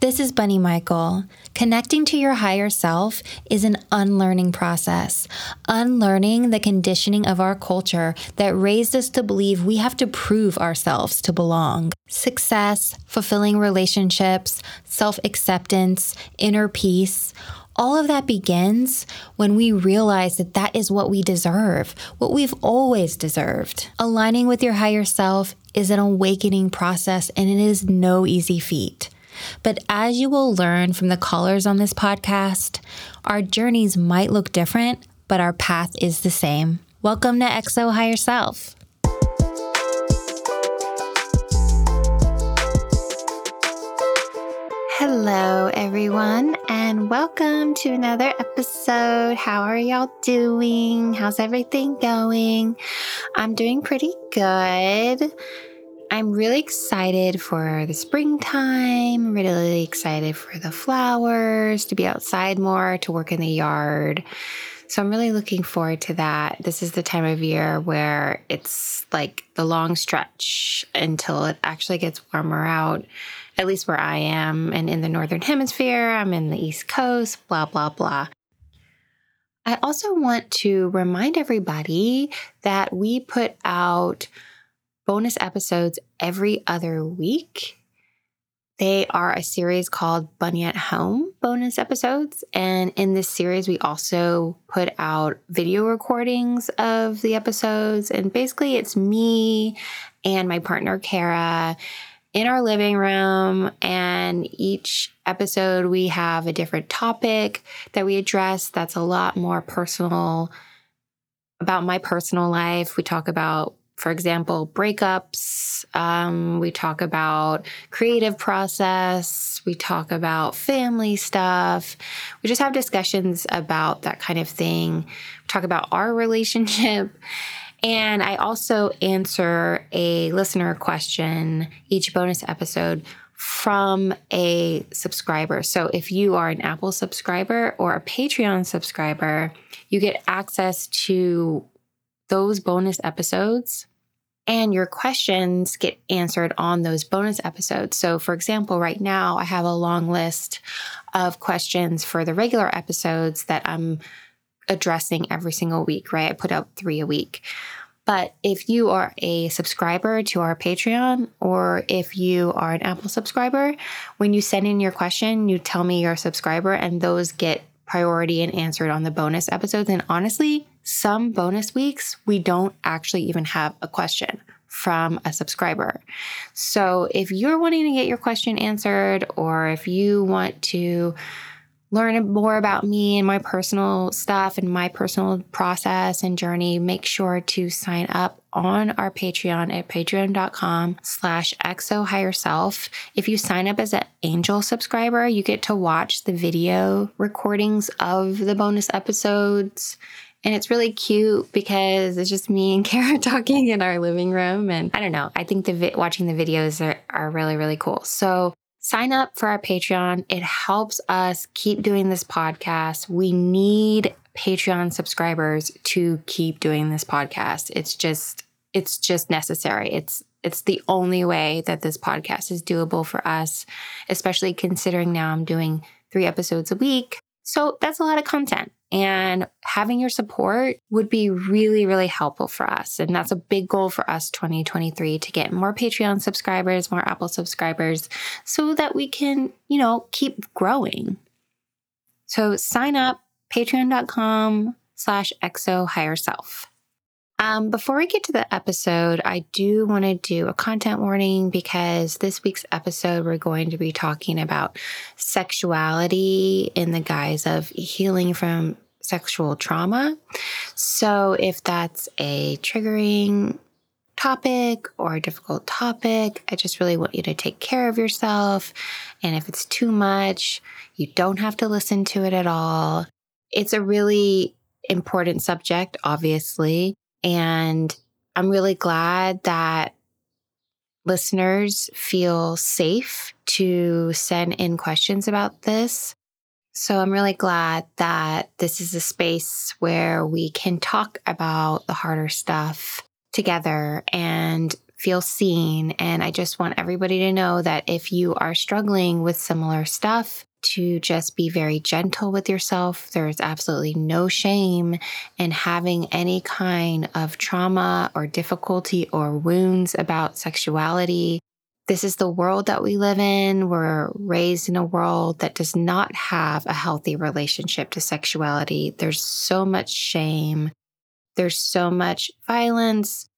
This is Bunny Michael. Connecting to your higher self is an unlearning process. Unlearning the conditioning of our culture that raised us to believe we have to prove ourselves to belong. Success, fulfilling relationships, self acceptance, inner peace all of that begins when we realize that that is what we deserve, what we've always deserved. Aligning with your higher self is an awakening process and it is no easy feat. But as you will learn from the callers on this podcast, our journeys might look different, but our path is the same. Welcome to XO Higher Self. Hello, everyone, and welcome to another episode. How are y'all doing? How's everything going? I'm doing pretty good. I'm really excited for the springtime, really excited for the flowers, to be outside more, to work in the yard. So I'm really looking forward to that. This is the time of year where it's like the long stretch until it actually gets warmer out at least where I am. And in the Northern Hemisphere, I'm in the East Coast, blah, blah, blah. I also want to remind everybody that we put out bonus episodes every other week. They are a series called Bunny at Home bonus episodes. And in this series, we also put out video recordings of the episodes. And basically, it's me and my partner, Kara in our living room. And each episode, we have a different topic that we address that's a lot more personal about my personal life. We talk about, for example, breakups. Um, we talk about creative process. We talk about family stuff. We just have discussions about that kind of thing. We talk about our relationship. And I also answer a listener question each bonus episode from a subscriber. So if you are an Apple subscriber or a Patreon subscriber, you get access to those bonus episodes and your questions get answered on those bonus episodes. So, for example, right now I have a long list of questions for the regular episodes that I'm addressing every single week, right? I put out three a week. But if you are a subscriber to our Patreon or if you are an Apple subscriber, when you send in your question, you tell me you're a subscriber and those get priority and answered on the bonus episodes. And honestly, some bonus weeks, we don't actually even have a question from a subscriber. So if you're wanting to get your question answered or if you want to learn more about me and my personal stuff and my personal process and journey, make sure to sign up on our Patreon at patreon.com slash XO higher self. If you sign up as an angel subscriber, you get to watch the video recordings of the bonus episodes. And it's really cute because it's just me and Kara talking in our living room. And I don't know, I think the vi- watching the videos are, are really, really cool. So sign up for our Patreon. It helps us keep doing this podcast. We need Patreon subscribers to keep doing this podcast. It's just it's just necessary. It's it's the only way that this podcast is doable for us, especially considering now I'm doing 3 episodes a week. So that's a lot of content. And having your support would be really, really helpful for us. And that's a big goal for us 2023 to get more Patreon subscribers, more Apple subscribers, so that we can, you know, keep growing. So sign up, patreon.com slash XO higher self. Um, before we get to the episode, I do want to do a content warning because this week's episode, we're going to be talking about sexuality in the guise of healing from sexual trauma. So if that's a triggering topic or a difficult topic. I just really want you to take care of yourself. And if it's too much, you don't have to listen to it at all. It's a really important subject, obviously. And I'm really glad that listeners feel safe to send in questions about this. So I'm really glad that this is a space where we can talk about the harder stuff together and feel seen. And I just want everybody to know that if you are struggling with similar stuff, to just be very gentle with yourself. There's absolutely no shame in having any kind of trauma or difficulty or wounds about sexuality. This is the world that we live in. We're raised in a world that does not have a healthy relationship to sexuality. There's so much shame. There's so much violence.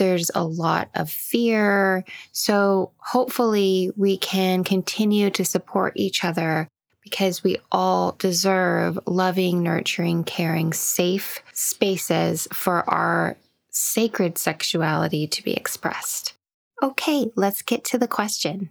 There's a lot of fear. So hopefully we can continue to support each other because we all deserve loving, nurturing, caring, safe spaces for our sacred sexuality to be expressed. Okay, let's get to the question.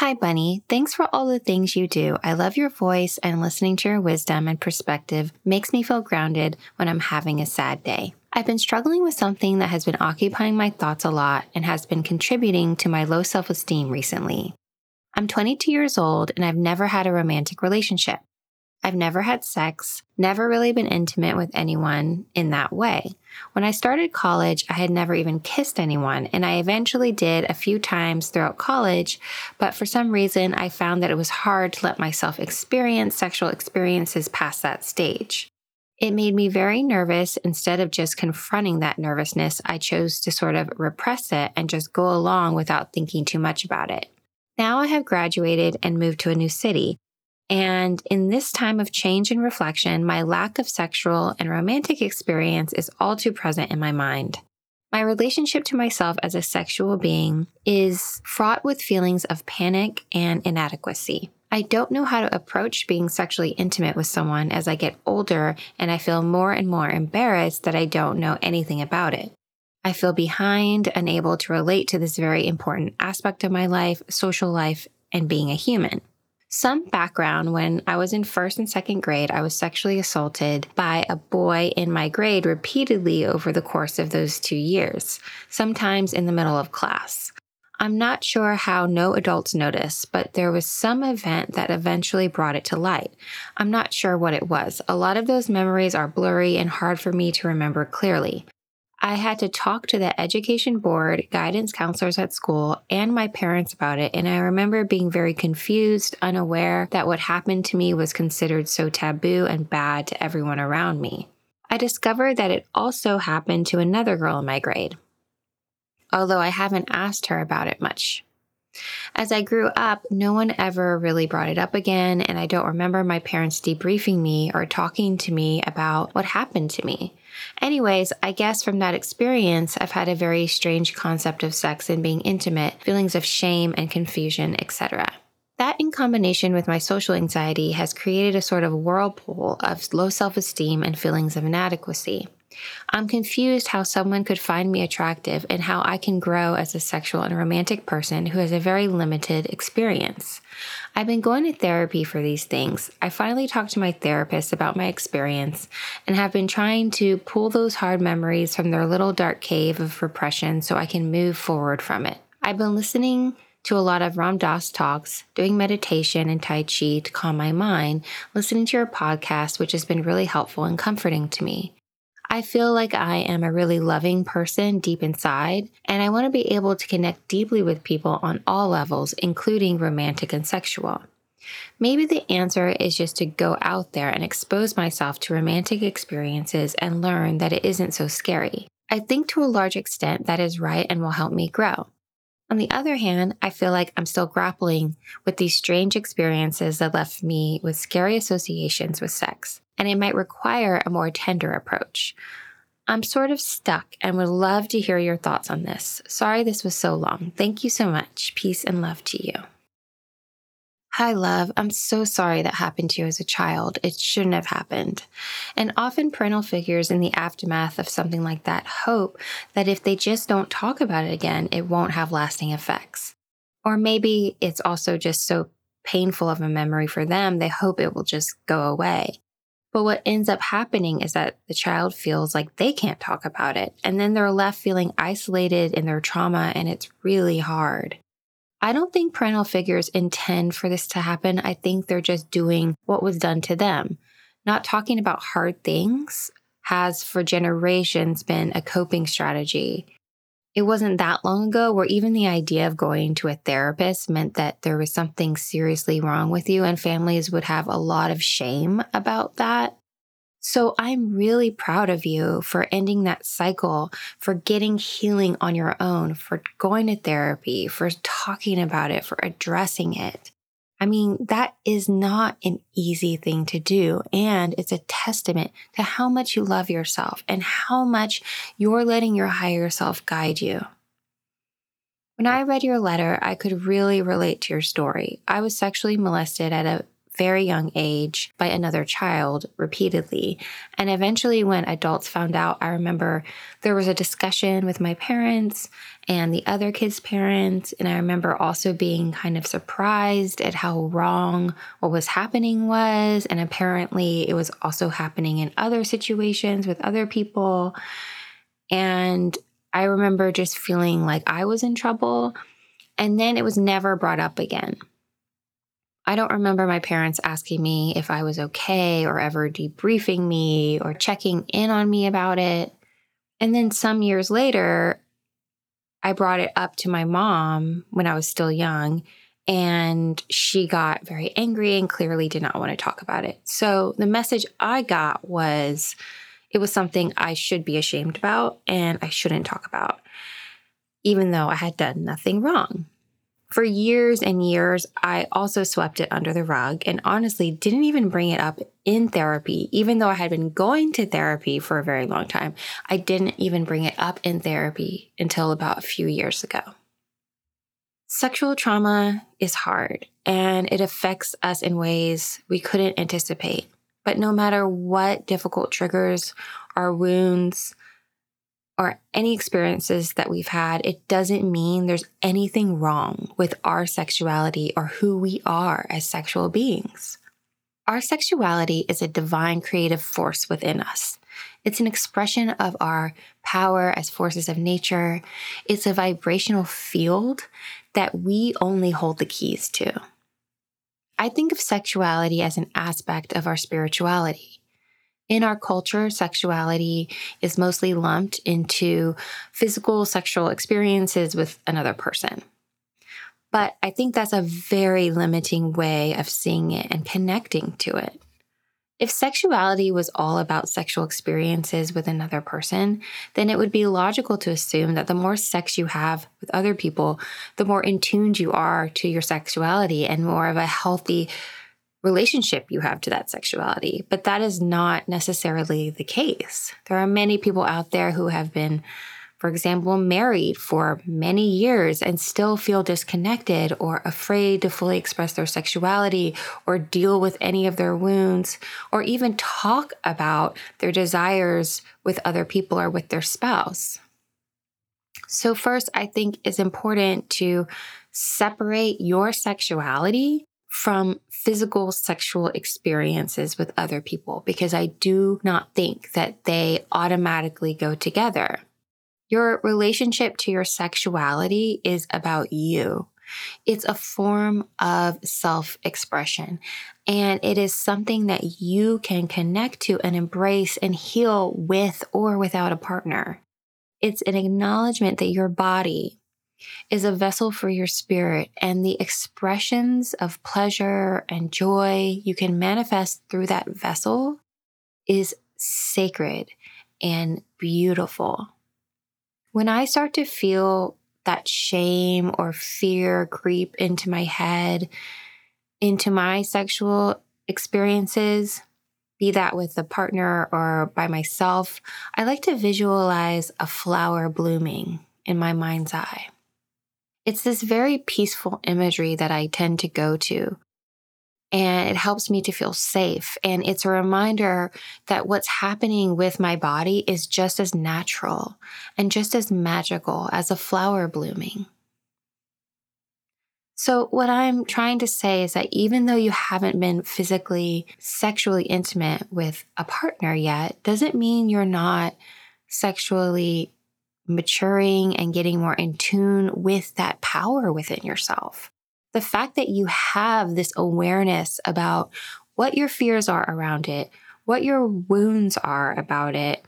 Hi, Bunny. Thanks for all the things you do. I love your voice, and listening to your wisdom and perspective makes me feel grounded when I'm having a sad day. I've been struggling with something that has been occupying my thoughts a lot and has been contributing to my low self esteem recently. I'm 22 years old and I've never had a romantic relationship. I've never had sex, never really been intimate with anyone in that way. When I started college, I had never even kissed anyone, and I eventually did a few times throughout college, but for some reason, I found that it was hard to let myself experience sexual experiences past that stage. It made me very nervous. Instead of just confronting that nervousness, I chose to sort of repress it and just go along without thinking too much about it. Now I have graduated and moved to a new city. And in this time of change and reflection, my lack of sexual and romantic experience is all too present in my mind. My relationship to myself as a sexual being is fraught with feelings of panic and inadequacy. I don't know how to approach being sexually intimate with someone as I get older and I feel more and more embarrassed that I don't know anything about it. I feel behind, unable to relate to this very important aspect of my life, social life, and being a human. Some background when I was in first and second grade, I was sexually assaulted by a boy in my grade repeatedly over the course of those two years, sometimes in the middle of class. I'm not sure how no adults noticed, but there was some event that eventually brought it to light. I'm not sure what it was. A lot of those memories are blurry and hard for me to remember clearly. I had to talk to the education board, guidance counselors at school, and my parents about it, and I remember being very confused, unaware that what happened to me was considered so taboo and bad to everyone around me. I discovered that it also happened to another girl in my grade although I haven't asked her about it much. As I grew up, no one ever really brought it up again, and I don't remember my parents debriefing me or talking to me about what happened to me. Anyways, I guess from that experience, I've had a very strange concept of sex and being intimate, feelings of shame and confusion, etc. That, in combination with my social anxiety, has created a sort of whirlpool of low self esteem and feelings of inadequacy. I'm confused how someone could find me attractive and how I can grow as a sexual and romantic person who has a very limited experience. I've been going to therapy for these things. I finally talked to my therapist about my experience and have been trying to pull those hard memories from their little dark cave of repression so I can move forward from it. I've been listening to a lot of Ram Dass talks, doing meditation and Tai Chi to calm my mind, listening to your podcast, which has been really helpful and comforting to me. I feel like I am a really loving person deep inside, and I want to be able to connect deeply with people on all levels, including romantic and sexual. Maybe the answer is just to go out there and expose myself to romantic experiences and learn that it isn't so scary. I think to a large extent that is right and will help me grow. On the other hand, I feel like I'm still grappling with these strange experiences that left me with scary associations with sex, and it might require a more tender approach. I'm sort of stuck and would love to hear your thoughts on this. Sorry this was so long. Thank you so much. Peace and love to you. Hi, love. I'm so sorry that happened to you as a child. It shouldn't have happened. And often parental figures in the aftermath of something like that hope that if they just don't talk about it again, it won't have lasting effects. Or maybe it's also just so painful of a memory for them, they hope it will just go away. But what ends up happening is that the child feels like they can't talk about it. And then they're left feeling isolated in their trauma, and it's really hard. I don't think parental figures intend for this to happen. I think they're just doing what was done to them. Not talking about hard things has for generations been a coping strategy. It wasn't that long ago where even the idea of going to a therapist meant that there was something seriously wrong with you, and families would have a lot of shame about that. So I'm really proud of you for ending that cycle, for getting healing on your own, for going to therapy, for talking about it, for addressing it. I mean, that is not an easy thing to do. And it's a testament to how much you love yourself and how much you're letting your higher self guide you. When I read your letter, I could really relate to your story. I was sexually molested at a very young age by another child repeatedly. And eventually, when adults found out, I remember there was a discussion with my parents and the other kids' parents. And I remember also being kind of surprised at how wrong what was happening was. And apparently, it was also happening in other situations with other people. And I remember just feeling like I was in trouble. And then it was never brought up again. I don't remember my parents asking me if I was okay or ever debriefing me or checking in on me about it. And then some years later, I brought it up to my mom when I was still young, and she got very angry and clearly did not want to talk about it. So the message I got was it was something I should be ashamed about and I shouldn't talk about, even though I had done nothing wrong. For years and years, I also swept it under the rug and honestly didn't even bring it up in therapy, even though I had been going to therapy for a very long time. I didn't even bring it up in therapy until about a few years ago. Sexual trauma is hard and it affects us in ways we couldn't anticipate. But no matter what difficult triggers, our wounds, or any experiences that we've had, it doesn't mean there's anything wrong with our sexuality or who we are as sexual beings. Our sexuality is a divine creative force within us. It's an expression of our power as forces of nature. It's a vibrational field that we only hold the keys to. I think of sexuality as an aspect of our spirituality. In our culture, sexuality is mostly lumped into physical sexual experiences with another person. But I think that's a very limiting way of seeing it and connecting to it. If sexuality was all about sexual experiences with another person, then it would be logical to assume that the more sex you have with other people, the more in tuned you are to your sexuality and more of a healthy relationship you have to that sexuality. But that is not necessarily the case. There are many people out there who have been, for example, married for many years and still feel disconnected or afraid to fully express their sexuality or deal with any of their wounds or even talk about their desires with other people or with their spouse. So, first, I think it's important to separate your sexuality from physical sexual experiences with other people because I do not think that they automatically go together. Your relationship to your sexuality is about you. It's a form of self expression, and it is something that you can connect to and embrace and heal with or without a partner. It's an acknowledgement that your body, is a vessel for your spirit, and the expressions of pleasure and joy you can manifest through that vessel is sacred and beautiful. When I start to feel that shame or fear creep into my head, into my sexual experiences, be that with a partner or by myself, I like to visualize a flower blooming in my mind's eye. It's this very peaceful imagery that I tend to go to. and it helps me to feel safe. And it's a reminder that what's happening with my body is just as natural and just as magical as a flower blooming. So, what I'm trying to say is that even though you haven't been physically, sexually intimate with a partner yet, doesn't mean you're not sexually maturing and getting more in tune with that power within yourself the fact that you have this awareness about what your fears are around it, what your wounds are about it,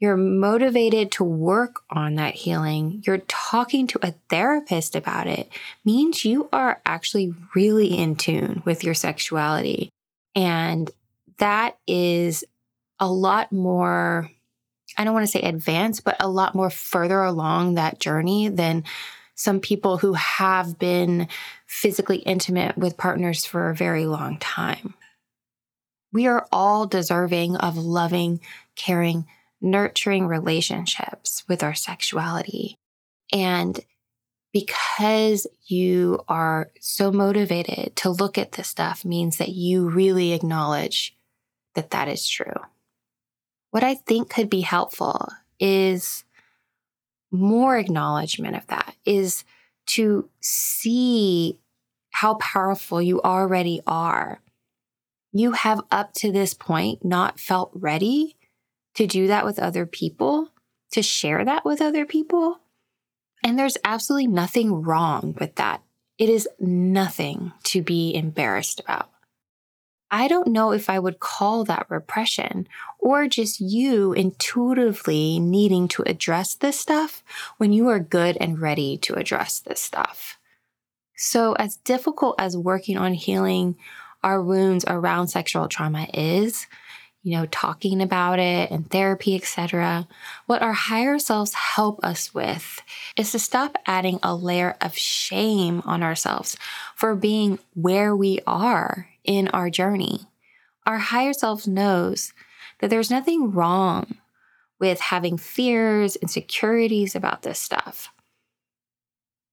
you're motivated to work on that healing, you're talking to a therapist about it, means you are actually really in tune with your sexuality. And that is a lot more, I don't want to say advanced, but a lot more further along that journey than some people who have been physically intimate with partners for a very long time. We are all deserving of loving, caring, nurturing relationships with our sexuality. And because you are so motivated to look at this stuff means that you really acknowledge that that is true. What I think could be helpful is more acknowledgement of that is to see how powerful you already are. You have up to this point not felt ready to do that with other people, to share that with other people. And there's absolutely nothing wrong with that. It is nothing to be embarrassed about. I don't know if I would call that repression or just you intuitively needing to address this stuff when you are good and ready to address this stuff. So, as difficult as working on healing our wounds around sexual trauma is, you know, talking about it and therapy, etc. What our higher selves help us with is to stop adding a layer of shame on ourselves for being where we are in our journey. Our higher self knows that there's nothing wrong with having fears, insecurities about this stuff.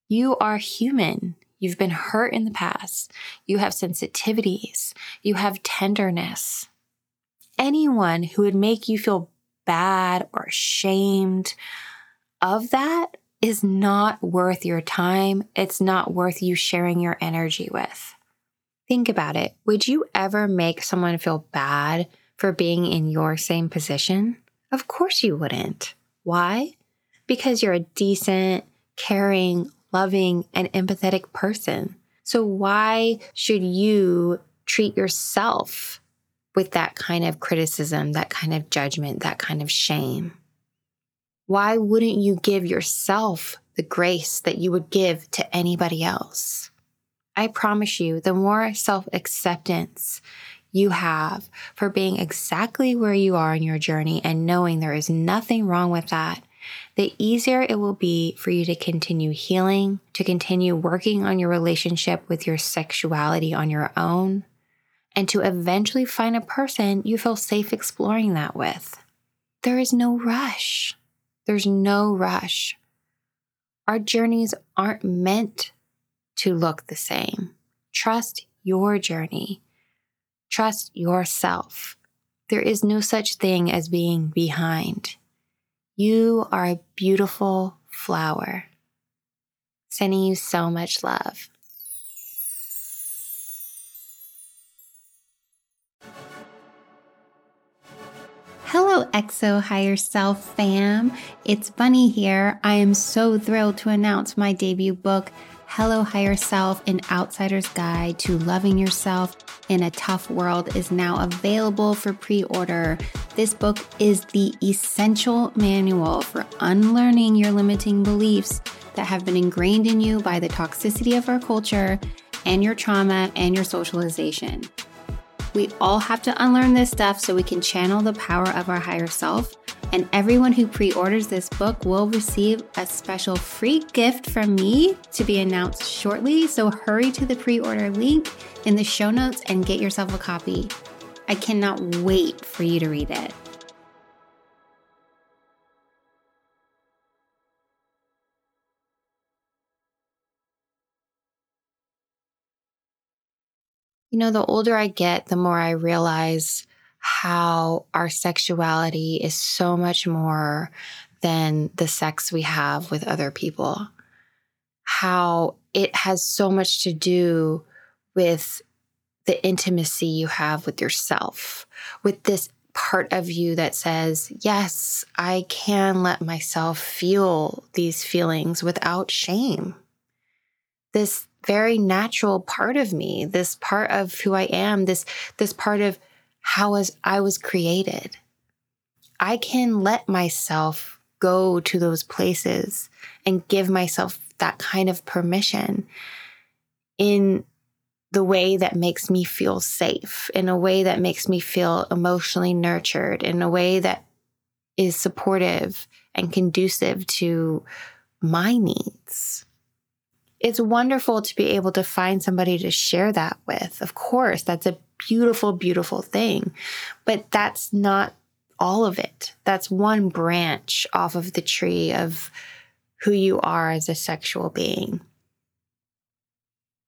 You are human. You've been hurt in the past. You have sensitivities. You have tenderness. Anyone who would make you feel bad or ashamed of that is not worth your time. It's not worth you sharing your energy with. Think about it. Would you ever make someone feel bad for being in your same position? Of course you wouldn't. Why? Because you're a decent, caring, loving, and empathetic person. So why should you treat yourself with that kind of criticism, that kind of judgment, that kind of shame? Why wouldn't you give yourself the grace that you would give to anybody else? I promise you, the more self acceptance you have for being exactly where you are in your journey and knowing there is nothing wrong with that, the easier it will be for you to continue healing, to continue working on your relationship with your sexuality on your own, and to eventually find a person you feel safe exploring that with. There is no rush. There's no rush. Our journeys aren't meant to look the same. Trust your journey. Trust yourself. There is no such thing as being behind. You are a beautiful flower. Sending you so much love. Hello, XO Higher Self fam. It's Bunny here. I am so thrilled to announce my debut book, Hello Higher Self An Outsider's Guide to Loving Yourself in a Tough World is now available for pre order. This book is the essential manual for unlearning your limiting beliefs that have been ingrained in you by the toxicity of our culture and your trauma and your socialization. We all have to unlearn this stuff so we can channel the power of our higher self and everyone who pre orders this book will receive a special free gift from me to be announced shortly. So hurry to the pre order link in the show notes and get yourself a copy. I cannot wait for you to read it. You know, the older I get, the more I realize how our sexuality is so much more than the sex we have with other people. How it has so much to do with the intimacy you have with yourself, with this part of you that says, Yes, I can let myself feel these feelings without shame. This very natural part of me, this part of who I am, this, this part of how was I was created. I can let myself go to those places and give myself that kind of permission in the way that makes me feel safe, in a way that makes me feel emotionally nurtured, in a way that is supportive and conducive to my needs. It's wonderful to be able to find somebody to share that with. Of course, that's a beautiful, beautiful thing, but that's not all of it. That's one branch off of the tree of who you are as a sexual being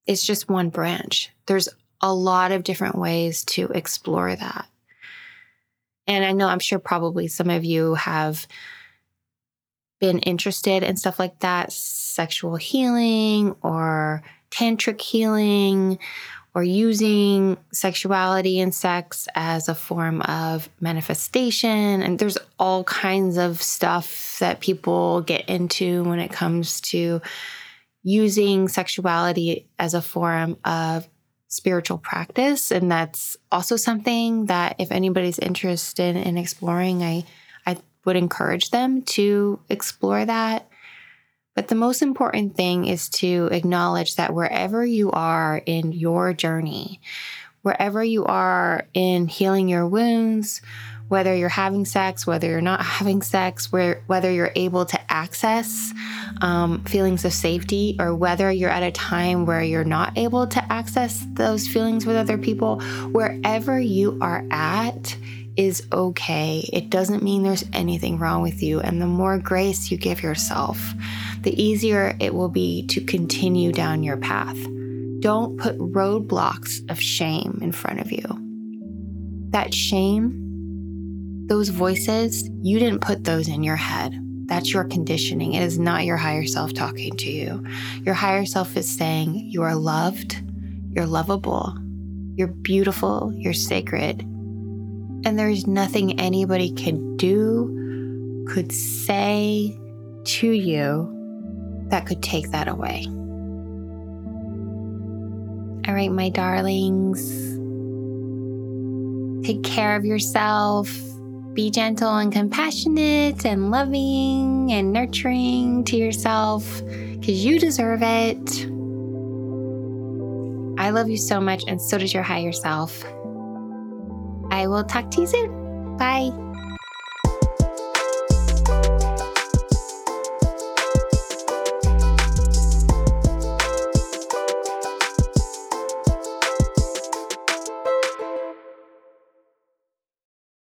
it's just one branch. There's a lot of different ways to explore that. And I know I'm sure probably some of you have been interested in stuff like that sexual healing or tantric healing or using sexuality and sex as a form of manifestation. And there's all kinds of stuff that people get into when it comes to using sexuality as a form of spiritual practice. And that's also something that if anybody's interested in exploring, I, I would encourage them to explore that. But the most important thing is to acknowledge that wherever you are in your journey, wherever you are in healing your wounds, whether you're having sex, whether you're not having sex, where, whether you're able to access um, feelings of safety, or whether you're at a time where you're not able to access those feelings with other people, wherever you are at is okay. It doesn't mean there's anything wrong with you. And the more grace you give yourself, the easier it will be to continue down your path. Don't put roadblocks of shame in front of you. That shame those voices, you didn't put those in your head. That's your conditioning. It is not your higher self talking to you. Your higher self is saying, You are loved, you're lovable, you're beautiful, you're sacred. And there's nothing anybody can do, could say to you that could take that away. All right, my darlings, take care of yourself be gentle and compassionate and loving and nurturing to yourself because you deserve it. I love you so much, and so does your higher self. I will talk to you soon. Bye.